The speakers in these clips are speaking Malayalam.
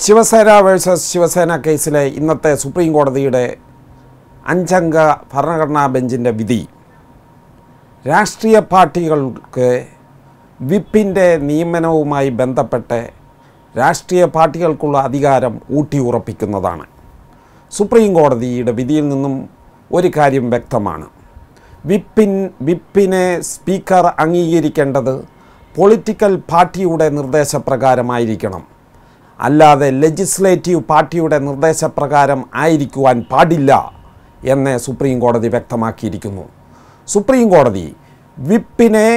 ശിവസേന വേഴ്സസ് ശിവസേന കേസിലെ ഇന്നത്തെ സുപ്രീം കോടതിയുടെ അഞ്ചംഗ ഭരണഘടനാ ബെഞ്ചിന്റെ വിധി. രാഷ്ട്രീയ പാർട്ടികൾക്ക് വിപ്പിന്റെ നിയമനവുമായി ബന്ധപ്പെട്ട് രാഷ്ട്രീയ പാർട്ടികൾക്കുള്ള അധികാരം ഊട്ടിയുറപ്പിക്കുന്നതാണ് സുപ്രീം കോടതിയുടെ വിധിയിൽ നിന്നും ഒരു കാര്യം വ്യക്തമാണ്. വിപ്പിൻ വിപ്പിനെ സ്പീക്കർ അംഗീകരിക്കേണ്ടത് പൊളിറ്റിക്കൽ പാർട്ടിയുടെ നിർദ്ദേശപ്രകാരമായിരിക്കണം. അല്ലാതെ ലെജിസ്ലേറ്റീവ് പാർട്ടിയുടെ നിർദ്ദേശപ്രകാരം ആയിരിക്കുവാൻ പാടില്ല എന്ന് സുപ്രീം കോടതി വ്യക്തമാക്കിയിരിക്കുന്നു. സുപ്രീം കോടതി വിപ്പിനെ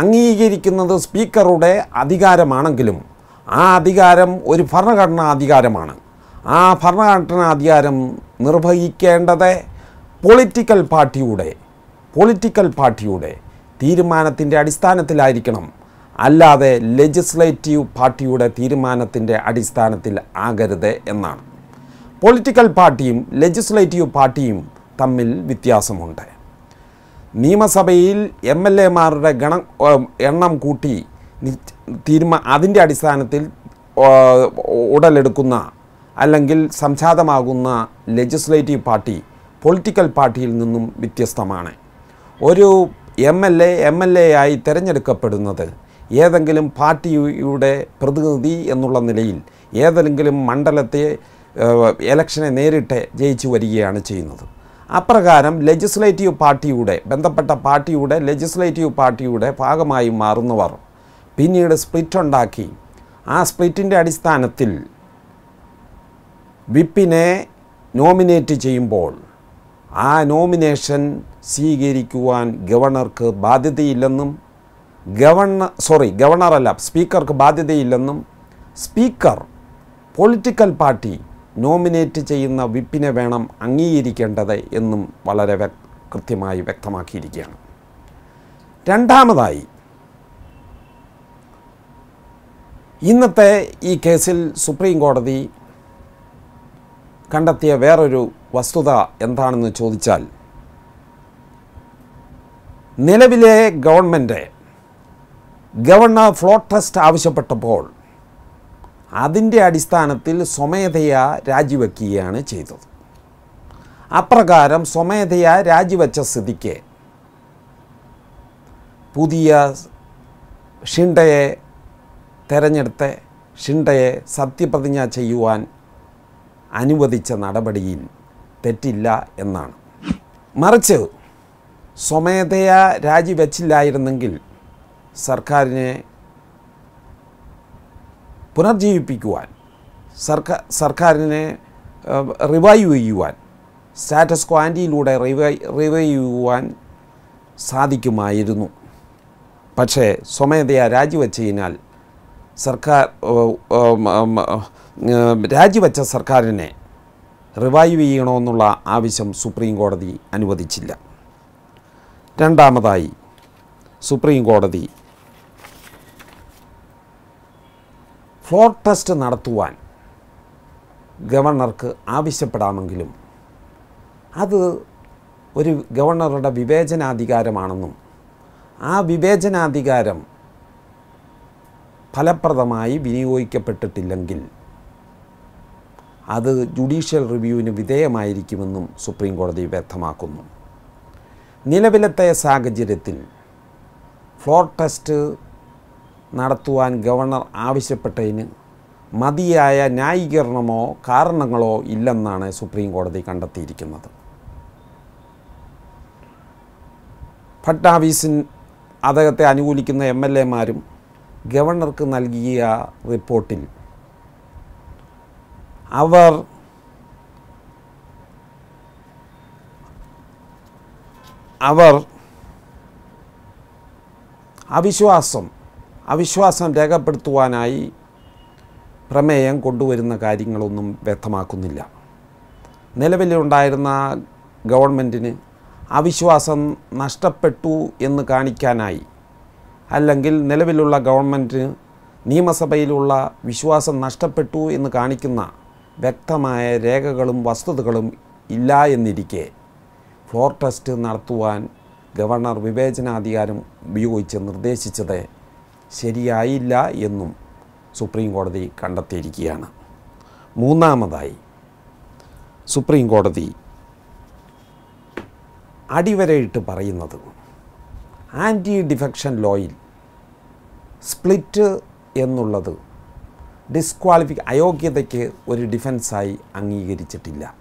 അംഗീകരിക്കുന്നത് സ്പീക്കറുടെ അധികാരമാണെങ്കിലും ആ അധികാരം ഒരു ഭരണഘടനാ അധികാരമാണ്. ആ ഭരണഘടനാ അധികാരം നിർവഹിക്കേണ്ടത് പൊളിറ്റിക്കൽ പാർട്ടിയുടെ പൊളിറ്റിക്കൽ പാർട്ടിയുടെ തീരുമാനത്തിന്റെ അടിസ്ഥാനത്തിലായിരിക്കണം അല്ലാതെ ലെജിസ്ലേറ്റീവ് പാർട്ടിയുടെ തീരുമാനത്തിന്റെ അടിസ്ഥാനത്തിൽ ആകരുത് എന്നാണ്. പൊളിറ്റിക്കൽ പാർട്ടിയും ലെജിസ്ലേറ്റീവ് പാർട്ടിയും തമ്മിൽ വ്യത്യാസമുണ്ട്. നിയമസഭയിൽ എം എൽ എമാരുടെ ഗണ എണ്ണം കൂട്ടി തീരുമാ അതിന്റെ അടിസ്ഥാനത്തിൽ ഉടലെടുക്കുന്ന അല്ലെങ്കിൽ സംജാതമാകുന്ന ലെജിസ്ലേറ്റീവ് പാർട്ടി പൊളിറ്റിക്കൽ പാർട്ടിയിൽ നിന്നും വ്യത്യസ്തമാണ്. ഒരു M L A M L A ആയി തിരഞ്ഞെടുക്കപ്പെടുന്നത് ഏതെങ്കിലും പാർട്ടിയുടെ പ്രതിനിധി എന്നുള്ള നിലയിൽ ഏതെങ്കിലും മണ്ഡലത്തെ എലക്ഷനെ നേരിട്ട് ജയിച്ചു വരികയാണ് ചെയ്യുന്നത്. അപ്രകാരം ലെജിസ്ലേറ്റീവ് പാർട്ടിയുടെ ബന്ധപ്പെട്ട പാർട്ടിയുടെ ലെജിസ്ലേറ്റീവ് പാർട്ടിയുടെ ഭാഗമായി മാറുന്നവർ പിന്നീട് സ്പ്ലിറ്റ് ഉണ്ടാക്കി ആ സ്പ്ലിറ്റിന്റെ അടിസ്ഥാനത്തിൽ വിപ്പിനെ നോമിനേറ്റ് ചെയ്യുമ്പോൾ ആ നോമിനേഷൻ സ്വീകരിക്കുവാൻ ഗവർണർക്ക് ബാധ്യതയില്ലെന്നും ഗവർണർ സോറി ഗവർണറല്ല സ്പീക്കർക്ക് ബാധ്യതയില്ലെന്നും സ്പീക്കർ പൊളിറ്റിക്കൽ പാർട്ടി നോമിനേറ്റ് ചെയ്യുന്ന വിപ്പിനെ വേണം അംഗീകരിക്കേണ്ടത് എന്നും വളരെ കൃത്യമായി വ്യക്തമാക്കിയിരിക്കുകയാണ്. രണ്ടാമതായി ഇന്നത്തെ ഈ കേസിൽ സുപ്രീം കോടതി കണ്ടെത്തിയ വേറൊരു വസ്തുത എന്താണെന്ന് ചോദിച്ചാൽ നിലവിലെ ഗവൺമെന്റ് ഗവർണർ ഫ്ലോട്ട് ടെസ്റ്റ് ആവശ്യപ്പെട്ടപ്പോൾ അതിന്റെ അടിസ്ഥാനത്തിൽ സ്വമേധയാ രാജിവെക്കുകയാണ് ചെയ്തത്. അപ്രകാരം സ്വമേധയാ രാജിവെച്ച സ്ഥിതിക്ക് പുതിയ ഷിണ്ടയെ തെരഞ്ഞെടുത്ത് ഷിണ്ടയെ സത്യപ്രതിജ്ഞ ചെയ്യുവാൻ അനുവദിച്ച നടപടിയിൽ തെറ്റില്ല എന്നാണ്. മറിച്ച് സ്വമേധയാ രാജിവെച്ചില്ലായിരുന്നെങ്കിൽ സർക്കാരിനെ പുനർജീവിപ്പിക്കുവാൻ സർക്കാർ സർക്കാരിനെ റിവൈവ് ചെയ്യുവാൻ സ്റ്റാറ്റസ് ക്വാന്റിയിലൂടെ റിവൈ റിവൈവ് ചെയ്യുവാൻ സാധിക്കുമായിരുന്നു. പക്ഷേ സ്വമേധയാ രാജിവെച്ചതിനാൽ സർക്കാർ രാജിവെച്ച സർക്കാരിനെ റിവൈവ് ചെയ്യണമെന്നുള്ള ആവശ്യം സുപ്രീം കോടതി അനുവദിച്ചില്ല. രണ്ടാമതായി സുപ്രീം കോടതി ഫ്ലോർ ടെസ്റ്റ് നടത്തുവാൻ ഗവർണർക്ക് ആവശ്യപ്പെടാമെങ്കിലും അത് ഒരു ഗവർണറുടെ വിവേചനാധികാരമാണെന്നും ആ വിവേചനാധികാരം ഫലപ്രദമായി വിനിയോഗിക്കപ്പെട്ടിട്ടില്ലെങ്കിൽ അത് ജുഡീഷ്യൽ റിവ്യൂവിന് വിധേയമായിരിക്കുമെന്നും സുപ്രീം കോടതി വ്യക്തമാക്കുന്നു. നിലവിലത്തെ സാഹചര്യത്തിൽ ഫ്ലോർ ടെസ്റ്റ് നടത്തുവാൻ ഗവർണർ ആവശ്യപ്പെട്ടതിന് മതിയായ ന്യായീകരണമോ കാരണങ്ങളോ ഇല്ലെന്നാണ് സുപ്രീം കോടതി കണ്ടെത്തിയിരിക്കുന്നത്. ഫട്നാവിസിൻ അദ്ദേഹത്തെ അനുകൂലിക്കുന്ന എം എൽ എമാരും ഗവർണർക്ക് നൽകിയ റിപ്പോർട്ടിൽ അവർ അവർ അവിശ്വാസം അവിശ്വാസം രേഖപ്പെടുത്തുവാനായി പ്രമേയം കൊണ്ടുവരുന്ന കാര്യങ്ങളൊന്നും വ്യക്തമാക്കുന്നില്ല. നിലവിലുണ്ടായിരുന്ന ഗവൺമെന്റിന് അവിശ്വാസം നഷ്ടപ്പെട്ടു എന്ന് കാണിക്കാനായി അല്ലെങ്കിൽ നിലവിലുള്ള ഗവൺമെന്റിന് നിയമസഭയിലുള്ള വിശ്വാസം നഷ്ടപ്പെട്ടു എന്ന് കാണിക്കുന്ന വ്യക്തമായ രേഖകളും വസ്തുതകളും ഇല്ല എന്നിരിക്കെ ഫ്ലോർ ടെസ്റ്റ് നടത്തുവാൻ ഗവർണർ വിവേചനാധികാരം ഉപയോഗിച്ച് നിർദ്ദേശിച്ചത് ശരിയായില്ല എന്നും സുപ്രീം കോടതി കണ്ടെത്തിയിരിക്കുകയാണ്. മൂന്നാമതായി സുപ്രീം കോടതി അടിവരയിട്ട് പറയുന്നത് ആന്റി ഡിഫെക്ഷൻ ലോയിൽ സ്പ്ലിറ്റ് എന്നുള്ളത് ഡിസ്ക്വാളിഫി അയോഗ്യതയ്ക്ക് ഒരു ഡിഫൻസായി അംഗീകരിച്ചിട്ടില്ല.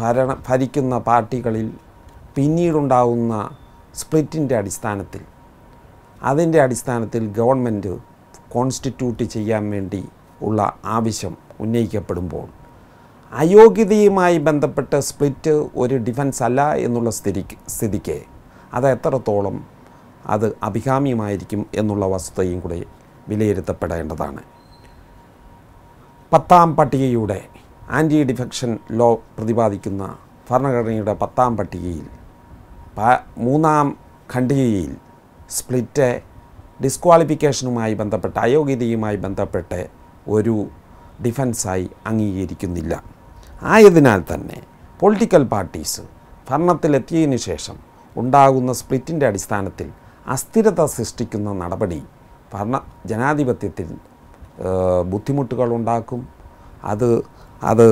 ഭരണ ഭരിക്കുന്ന പാർട്ടികളിൽ പിന്നീടുണ്ടാവുന്ന സ്പ്ലിറ്റിന്റെ അടിസ്ഥാനത്തിൽ അതിന്റെ അടിസ്ഥാനത്തിൽ ഗവൺമെന്റ് കോൺസ്റ്റിറ്റ്യൂട്ട് ചെയ്യാൻ വേണ്ടി ഉള്ള ആവശ്യം ഉന്നയിക്കപ്പെടുമ്പോൾ അയോഗ്യതയുമായി ബന്ധപ്പെട്ട് സ്പ്ലിറ്റ് ഒരു ഡിഫൻസ് അല്ല എന്നുള്ള സ്ഥിതിക്ക് സ്ഥിതിക്ക് അത് എത്രത്തോളം അത് അഭികാമ്യമായിരിക്കും എന്നുള്ള വസ്തുതയും കൂടി വിലയിരുത്തപ്പെടേണ്ടതാണ്. പത്താം പട്ടികയുടെ ആന്റി ഡിഫെക്ഷൻ ലോ പ്രതിപാദിക്കുന്ന ഭരണഘടനയുടെ പത്താം പട്ടികയിൽ മൂന്നാം ഖണ്ഡികയിൽ സ്പ്ലിറ്റ് ഡിസ്ക്വാളിഫിക്കേഷനുമായി ബന്ധപ്പെട്ട് അയോഗ്യതയുമായി ബന്ധപ്പെട്ട് ഒരു ഡിഫൻസായി അംഗീകരിക്കുന്നില്ല. ആയതിനാൽ തന്നെ പൊളിറ്റിക്കൽ പാർട്ടീസ് ഭരണത്തിലെത്തിയതിനു ശേഷം ഉണ്ടാകുന്ന സ്പ്ലിറ്റിന്റെ അടിസ്ഥാനത്തിൽ അസ്ഥിരത സൃഷ്ടിക്കുന്ന നടപടി ഭരണ ജനാധിപത്യത്തിൽ ബുദ്ധിമുട്ടുകൾ ഉണ്ടാക്കും. അത് അത്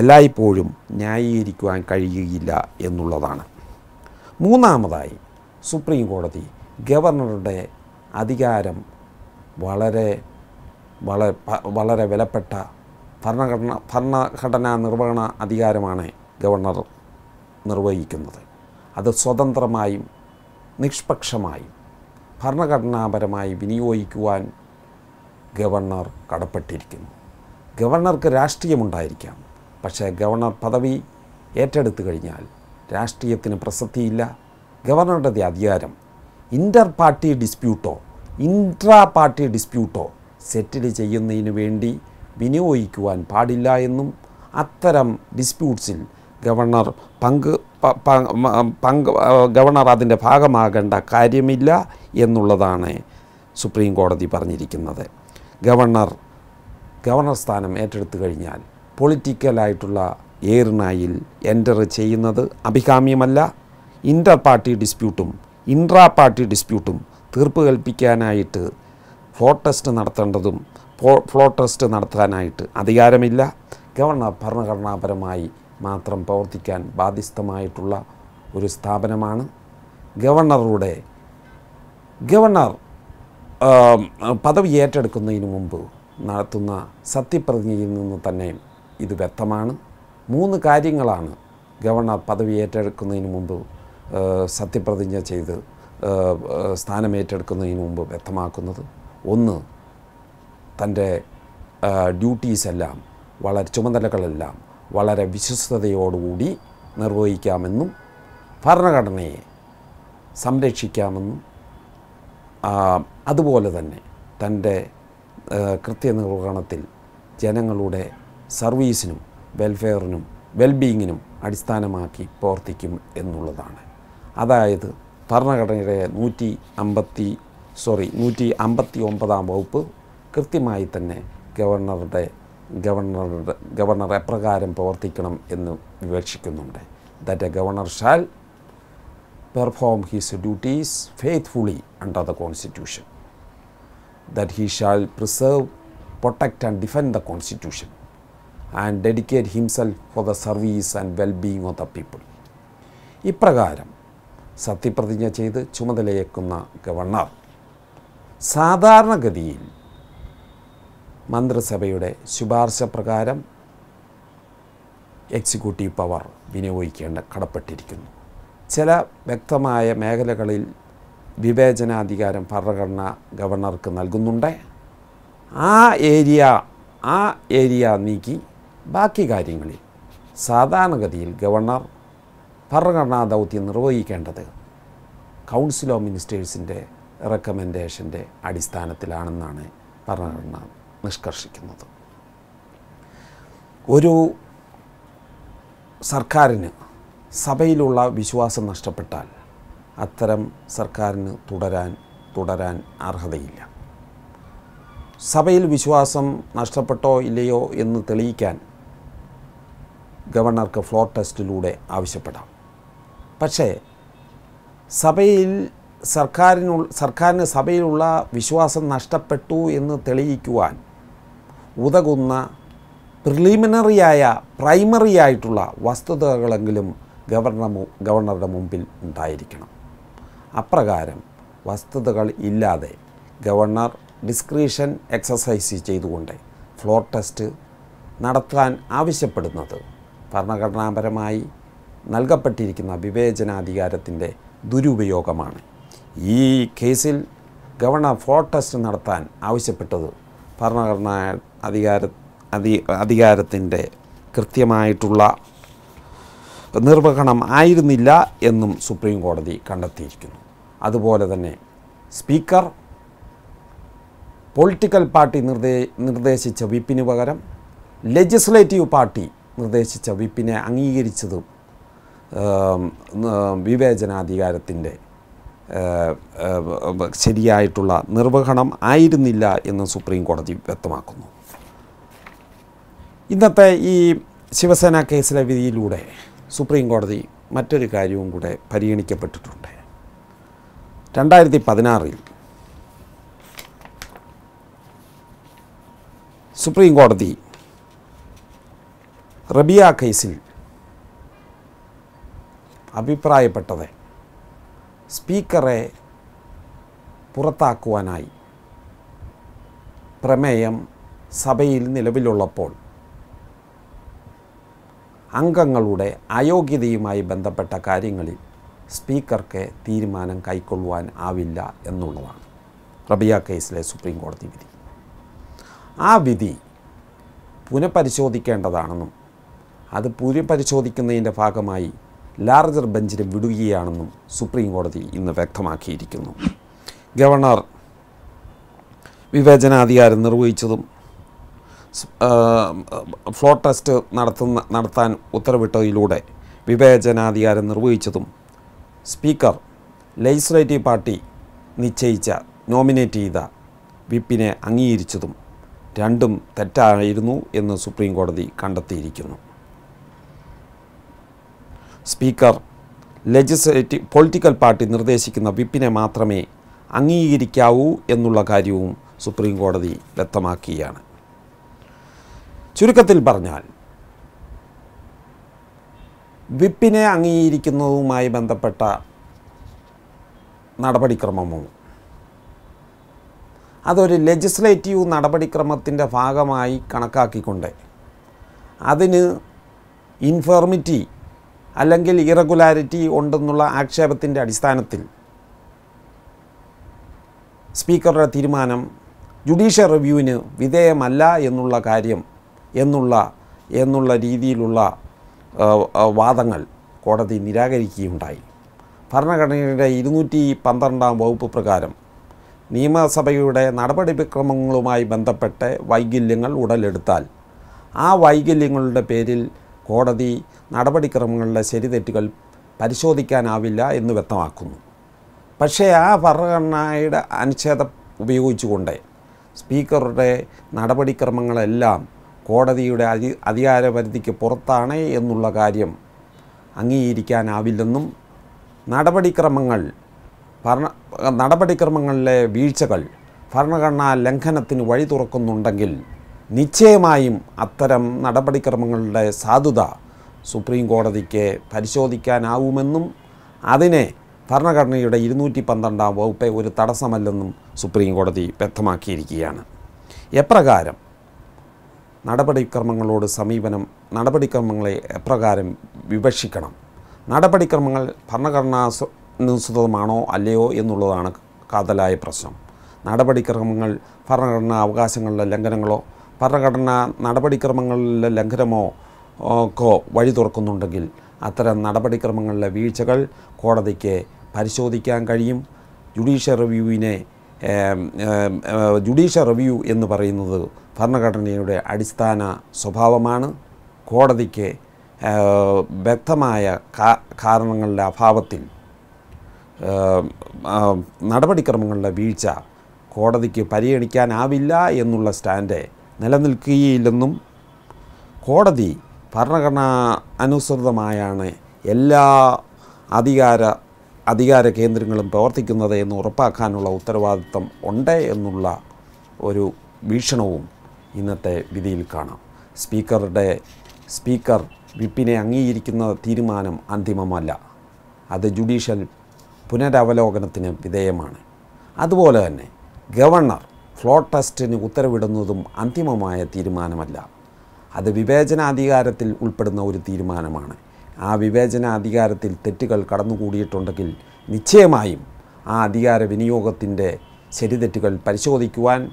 എല്ലായ്പ്പോഴും ന്യായീകരിക്കുവാൻ കഴിയുകയില്ല എന്നുള്ളതാണ്. മൂന്നാമതായി സുപ്രീം കോടതി ഗവർണറുടെ അധികാരം വളരെ വളരെ വളരെ വിലപ്പെട്ട ഭരണഘടന ഭരണഘടനാ നിർവഹണ അധികാരമാണ് ഗവർണർ നിർവഹിക്കുന്നത്. അത് സ്വതന്ത്രമായും നിഷ്പക്ഷമായും ഭരണഘടനാപരമായി വിനിയോഗിക്കുവാൻ ഗവർണർ കടപ്പെട്ടിരിക്കുന്നു. ഗവർണർക്ക് രാഷ്ട്രീയമുണ്ടായിരിക്കാം. പക്ഷേ ഗവർണർ പദവി ഏറ്റെടുത്തു കഴിഞ്ഞാൽ രാഷ്ട്രീയത്തിന് പ്രസക്തിയില്ല. ഗവർണറുടെ അധികാരം ഇന്റർ പാർട്ടി ഡിസ്പ്യൂട്ടോ ഇൻട്രാ പാർട്ടി ഡിസ്പ്യൂട്ടോ സെറ്റിൽ ചെയ്യുന്നതിന് വേണ്ടി വിനിയോഗിക്കുവാൻ പാടില്ല എന്നും അത്തരം ഡിസ്പ്യൂട്ട്സിൽ ഗവർണർ പങ്ക് പങ്ക് ഗവർണർ അതിന്റെ ഭാഗമാകേണ്ട കാര്യമില്ല എന്നുള്ളതാണ് സുപ്രീം കോടതി പറഞ്ഞിരിക്കുന്നത്. ഗവർണർ ഗവർണർ സ്ഥാനം ഏറ്റെടുത്തു കഴിഞ്ഞാൽ പൊളിറ്റിക്കലായിട്ടുള്ള ഏറിനായിൽ എന്റർ ചെയ്യുന്നത് അഭികാമ്യമല്ല. ഇന്റർ പാർട്ടി ഡിസ്പ്യൂട്ടും ഇൻട്രാ പാർട്ടി ഡിസ്പ്യൂട്ടും തീർപ്പ് കൽപ്പിക്കാനായിട്ട് ഫ്ലോ ടെസ്റ്റ് നടത്തേണ്ടതും ഫ്ലോ- ടെസ്റ്റ് നടത്താനായിട്ട് അധികാരമില്ല. ഗവർണർ ഭരണഘടനാപരമായി മാത്രം പ്രവർത്തിക്കാൻ ബാധ്യസ്ഥമായിട്ടുള്ള ഒരു സ്ഥാപനമാണ് ഗവർണറുടെ. ഗവർണർ പദവി ഏറ്റെടുക്കുന്നതിന് മുമ്പ് നടത്തുന്ന സത്യപ്രതിജ്ഞയിൽ നിന്ന് തന്നെ ഇത് വ്യക്തമാണ്. മൂന്ന് കാര്യങ്ങളാണ് ഗവർണർ പദവി ഏറ്റെടുക്കുന്നതിന് മുമ്പ് സത്യപ്രതിജ്ഞ ചെയ്ത് ആ, ആ, സ്ഥാനം ഏറ്റെടുക്കുന്നതിന് മുമ്പ് വ്യക്തമാക്കുന്നത് ഒന്ന് തന്റെ ഡ്യൂട്ടീസ് എല്ലാം വളരെ ചുമതലകളെല്ലാം വളരെ വിശ്വസ്തയോടുകൂടി നിർവഹിക്കാമെന്നും ഭരണഘടനയെ സംരക്ഷിക്കാമെന്നും അതുപോലെ തന്നെ തന്റെ കൃത്യനിർവഹണത്തിൽ ജനങ്ങളുടെ സർവീസിനും വെൽഫെയറിനും വെൽബീയിങ്ങിനും അടിസ്ഥാനമാക്കി പ്രവർത്തിക്കും എന്നുള്ളതാണ്. അതായത് ഭരണഘടനയുടെ നൂറ്റി അമ്പത്തി സോറി നൂറ്റി അമ്പത്തി ഒമ്പതാം വകുപ്പ് കൃത്യമായി തന്നെ ഗവർണറുടെ ഗവർണറുടെ ഗവർണർ എപ്രകാരം പ്രവർത്തിക്കണം എന്ന് വിവക്ഷിക്കുന്നുണ്ട് that a governor shall perform his duties faithfully under the Constitution, that he shall preserve, protect, and defend the Constitution, and dedicate himself for the service and well being of the people. ഇപ്രകാരം സത്യപ്രതിജ്ഞ ചെയ്ത് ചുമതലയേക്കുന്ന ഗവർണർ. സാധാരണഗതിയിൽ മന്ത്രിസഭയുടെ ശുപാർശ പ്രകാരം എക്സിക്യൂട്ടീവ് പവർ വിനിയോഗിക്കേണ്ട കടപ്പെട്ടിരിക്കുന്നു. ചില വ്യക്തമായ മേഖലകളിൽ വിവേചനാധികാരം ഭരണഘടന ഗവർണർക്ക് നൽകുന്നുണ്ട്. ആ ഏരിയ ആ ഏരിയ നീക്കി ബാക്കി കാര്യങ്ങളിൽ സാധാരണഗതിയിൽ ഗവർണർ ഭരണഘടനാ ദൗത്യം നിർവഹിക്കേണ്ടത് കൗൺസിൽ ഓഫ് മിനിസ്റ്റേഴ്സിന്റെ റെക്കമെൻഡേഷന്റെ അടിസ്ഥാനത്തിലാണെന്നാണ് ഭരണഘടന നിഷ്കർഷിക്കുന്നത്. ഒരു സർക്കാരിന് സഭയിലുള്ള വിശ്വാസം നഷ്ടപ്പെട്ടാൽ അത്തരം സർക്കാരിന് തുടരാൻ തുടരാൻ അർഹതയില്ല. സഭയിൽ വിശ്വാസം നഷ്ടപ്പെട്ടോ ഇല്ലയോ എന്ന് തെളിയിക്കാൻ ഗവർണർക്ക് ഫ്ലോർ ടെസ്റ്റിലൂടെ ആവശ്യപ്പെടാം. പക്ഷേ സഭയിൽ സർക്കാരിനു സർക്കാരിന് സഭയിലുള്ള വിശ്വാസം നഷ്ടപ്പെട്ടു എന്ന് തെളിയിക്കുവാൻ ഉതകുന്ന പ്രിലിമിനറിയായ പ്രൈമറി ആയിട്ടുള്ള വസ്തുതകളെങ്കിലും ഗവർണർ ഗവർണറുടെ മുമ്പിൽ ഉണ്ടായിരിക്കണം. അപ്രകാരം വസ്തുതകൾ ഇല്ലാതെ ഗവർണർ ഡിസ്ക്രിഷൻ എക്സസൈസ് ചെയ്തുകൊണ്ട് ഫ്ലോർ ടെസ്റ്റ് നടത്താൻ ആവശ്യപ്പെടുന്നത് ഭരണഘടനാപരമായി നൽകപ്പെട്ടിരിക്കുന്ന വിവേചനാധികാരത്തിന്റെ ദുരുപയോഗമാണ്. ഈ കേസിൽ ഗവർണർ ഫ്ലോർ ടെസ്റ്റ് നടത്താൻ ആവശ്യപ്പെട്ടത് ഭരണഘടനാ അധികാര അധി അധികാരത്തിന്റെ കൃത്യമായിട്ടുള്ള നിർവഹണം ആയിരുന്നില്ല എന്നും സുപ്രീം കോടതി കണ്ടെത്തിയിരിക്കുന്നു. അതുപോലെ തന്നെ സ്പീക്കർ പൊളിറ്റിക്കൽ പാർട്ടി നിർദ്ദേ നിർദ്ദേശിച്ച വിപ്പിന് പകരം ലെജിസ്ലേറ്റീവ് പാർട്ടി നിർദ്ദേശിച്ച വിപ്പിനെ അംഗീകരിച്ചതും വിവേചനാധികാരത്തിന്റെ ശരിയായിട്ടുള്ള നിർവഹണം ആയിരുന്നില്ല എന്ന് സുപ്രീം കോടതി വ്യക്തമാക്കുന്നു. ഇന്നത്തെ ഈ ശിവസേന കേസിലെ വിധിയിലൂടെ സുപ്രീം കോടതി മറ്റൊരു കാര്യവും കൂടെ പരിഗണിക്കപ്പെട്ടിട്ടുണ്ട്. രണ്ടായിരത്തി പതിനാറിൽ സുപ്രീം കോടതി റബിയ കേസിൽ അഭിപ്രായപ്പെട്ടത്. സ്പീക്കറെ പുറത്താക്കുവാനായി പ്രമേയം സഭയിൽ നിലവിലുള്ളപ്പോൾ അംഗങ്ങളുടെ അയോഗ്യതയുമായി ബന്ധപ്പെട്ട കാര്യങ്ങളിൽ സ്പീക്കർക്ക് തീരുമാനം കൈക്കൊള്ളുവാൻ ആവില്ല എന്നുള്ളതാണ്. റബിയ കേസിലെ സുപ്രീം കോടതി വിധി. ആ വിധി പുനഃപരിശോധിക്കേണ്ടതാണെന്നും അത് പുനഃപരിശോധിക്കുന്നതിന്റെ ഭാഗമായി ലാർജർ ബെഞ്ചിന് വിടുകയാണെന്നും സുപ്രീം കോടതി ഇന്ന് വ്യക്തമാക്കിയിരിക്കുന്നു. ഗവർണർ വിവേചനാധികാരം നിർവഹിച്ചതും ഫ്ലോ ടെസ്റ്റ് നടത്തുന്ന നടത്താൻ ഉത്തരവിട്ടതിലൂടെ വിവേചനാധികാരം നിർവഹിച്ചതും സ്പീക്കർ ലെജിസ്ലേറ്റീവ് പാർട്ടി നിശ്ചയിച്ച നോമിനേറ്റ് ചെയ്ത വിപ്പിനെ അംഗീകരിച്ചതും രണ്ടും തെറ്റായിരുന്നു എന്ന് സുപ്രീം കോടതി കണ്ടെത്തിയിരിക്കുന്നു. സ്പീക്കർ ലെജിസ്ലേറ്റീവ് പൊളിറ്റിക്കൽ പാർട്ടി നിർദ്ദേശിക്കുന്ന വിപ്പിനെ മാത്രമേ അംഗീകരിക്കാവൂ എന്നുള്ള കാര്യവും സുപ്രീം കോടതി വ്യക്തമാക്കുകയാണ് ചുരുക്കത്തിൽ പറഞ്ഞാൽ വിപ്പിനെ അംഗീകരിക്കുന്നതുമായി ബന്ധപ്പെട്ട നടപടിക്രമമോ അതൊരു ലെജിസ്ലേറ്റീവ് നടപടിക്രമത്തിന്റെ ഭാഗമായി കണക്കാക്കിക്കൊണ്ട് അതിന് ഇൻഫോർമിറ്റി അല്ലെങ്കിൽ ഇറഗുലാരിറ്റി ഉണ്ടെന്നുള്ള ആക്ഷേപത്തിന്റെ അടിസ്ഥാനത്തിൽ സ്പീക്കറുടെ തീരുമാനം ജുഡീഷ്യൽ റിവ്യൂവിന് വിധേയമല്ല എന്നുള്ള കാര്യം എന്നുള്ള എന്നുള്ള രീതിയിലുള്ള വാദങ്ങൾ കോടതി നിരാകരിക്കുകയുണ്ടായി. ഭരണഘടനയുടെ ഇരുന്നൂറ്റി പന്ത്രണ്ടാം വകുപ്പ് പ്രകാരം നിയമസഭയുടെ നടപടിക്രമങ്ങളുമായി ബന്ധപ്പെട്ട് വൈകല്യങ്ങൾ ഉടലെടുത്താൽ ആ വൈകല്യങ്ങളുടെ പേരിൽ കോടതി നടപടിക്രമങ്ങളിലെ ശരിതെറ്റുകൾ പരിശോധിക്കാനാവില്ല എന്ന് വ്യക്തമാക്കുന്നു. പക്ഷേ ആ ഭരണഘടനയുടെ അനുച്ഛേദം ഉപയോഗിച്ചുകൊണ്ട് സ്പീക്കറുടെ നടപടിക്രമങ്ങളെല്ലാം കോടതിയുടെ അധി അധികാരപരിധിക്ക് പുറത്താണ് എന്നുള്ള കാര്യം അംഗീകരിക്കാനാവില്ലെന്നും നടപടിക്രമങ്ങൾ ഭരണ നടപടിക്രമങ്ങളിലെ വീഴ്ചകൾ ഭരണഘടനാ ലംഘനത്തിന് വഴി തുറക്കുന്നുണ്ടെങ്കിൽ നിശ്ചയമായും അത്തരം നടപടിക്രമങ്ങളുടെ സാധുത സുപ്രീം കോടതിക്ക് പരിശോധിക്കാനാവുമെന്നും അതിനെ ഭരണഘടനയുടെ ഇരുന്നൂറ്റി പന്ത്രണ്ടാം വകുപ്പ് ഒരു തടസ്സമല്ലെന്നും സുപ്രീം കോടതി വ്യക്തമാക്കിയിരിക്കുകയാണ്. എപ്രകാരം നടപടിക്രമങ്ങളോട് സമീപനം നടപടിക്രമങ്ങളെ എപ്രകാരം വിവക്ഷിക്കണം? നടപടിക്രമങ്ങൾ ഭരണഘടനാനുസൃതമാണോ അല്ലയോ എന്നുള്ളതാണ് കാതലായ പ്രശ്നം. നടപടിക്രമങ്ങൾ ഭരണഘടനാ അവകാശങ്ങളുടെ ലംഘനങ്ങളോ ഭരണഘടനാ നടപടിക്രമങ്ങളിലെ ലംഘനമോ ക്കോ വഴി തുറക്കുന്നുണ്ടെങ്കിൽ അത്തരം നടപടിക്രമങ്ങളിലെ വീഴ്ചകൾ കോടതിക്ക് പരിശോധിക്കാൻ കഴിയും. ജുഡീഷ്യൽ റിവ്യൂവിനെ ജുഡീഷ്യൽ റിവ്യൂ എന്ന് പറയുന്നത് ഭരണഘടനയുടെ അടിസ്ഥാന സ്വഭാവമാണ്. കോടതിക്ക് വ്യക്തമായ കാരണങ്ങളുടെ അഭാവത്തിൽ നടപടിക്രമങ്ങളുടെ വീഴ്ച കോടതിക്ക് പരിഗണിക്കാനാവില്ല എന്നുള്ള സ്റ്റാൻഡ് നിലനിൽക്കുകയില്ലെന്നും കോടതി ഭരണഘടനാ അനുസൃതമായാണ് എല്ലാ അധികാര അധികാര കേന്ദ്രങ്ങളും പ്രവർത്തിക്കുന്നത് എന്ന് ഉറപ്പാക്കാനുള്ള ഉത്തരവാദിത്തം ഉണ്ട് എന്നുള്ള ഒരു വീക്ഷണവും ഇന്നത്തെ വിധിയിൽ കാണാം. സ്പീക്കറുടെ സ്പീക്കർ വിപ്പിനെ അംഗീകരിക്കുന്ന തീരുമാനം അന്തിമമല്ല. അത് ജുഡീഷ്യൽ പുനരവലോകനത്തിന് വിധേയമാണ്. അതുപോലെ തന്നെ ഗവർണർ ഫ്ലോ ടെസ്റ്റിന് ഉത്തരവിടുന്നതും അന്തിമമായ തീരുമാനമല്ല. അത് വിവേചനാധികാരത്തിൽ ഉൾപ്പെടുന്ന ഒരു തീരുമാനമാണ്. ആ വിവേചനാധികാരത്തിൽ തെറ്റുകൾ കടന്നുകൂടിയിട്ടുണ്ടെങ്കിൽ നിശ്ചയമായും ആ അധികാര വിനിയോഗത്തിന്റെ ശരിതെറ്റുകൾ പരിശോധിക്കുവാൻ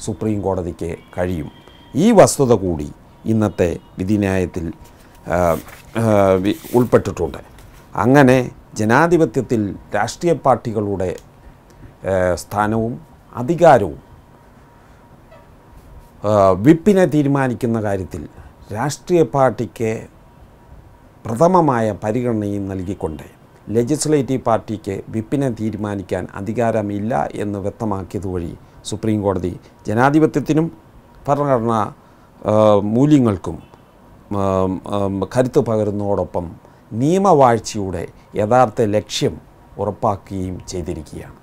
സുപ്രീം കോടതിക്ക് കഴിയും. ഈ വസ്തുത കൂടി ഇന്നത്തെ വിധിന്യായത്തിൽ ഉൾപ്പെട്ടിട്ടുണ്ട്. അങ്ങനെ ജനാധിപത്യത്തിൽ രാഷ്ട്രീയ പാർട്ടികളുടെ സ്ഥാനവും അധികാരവും വിപ്പിനെ തീരുമാനിക്കുന്ന കാര്യത്തിൽ രാഷ്ട്രീയ പാർട്ടിക്ക് പ്രഥമമായ പരിഗണനയും നൽകിക്കൊണ്ട് ലെജിസ്ലേറ്റീവ് പാർട്ടിക്ക് വിപ്പിനെ തീരുമാനിക്കാൻ അധികാരമില്ല എന്ന് വ്യക്തമാക്കിയതുവഴി സുപ്രീം കോടതി ജനാധിപത്യത്തിനും ഭരണഘടനാ മൂല്യങ്ങൾക്കും കരുത്ത് പകരുന്നതോടൊപ്പം നിയമവാഴ്ചയുടെ യഥാർത്ഥ ലക്ഷ്യം ഉറപ്പാക്കുകയും ചെയ്തിരിക്കുകയാണ്.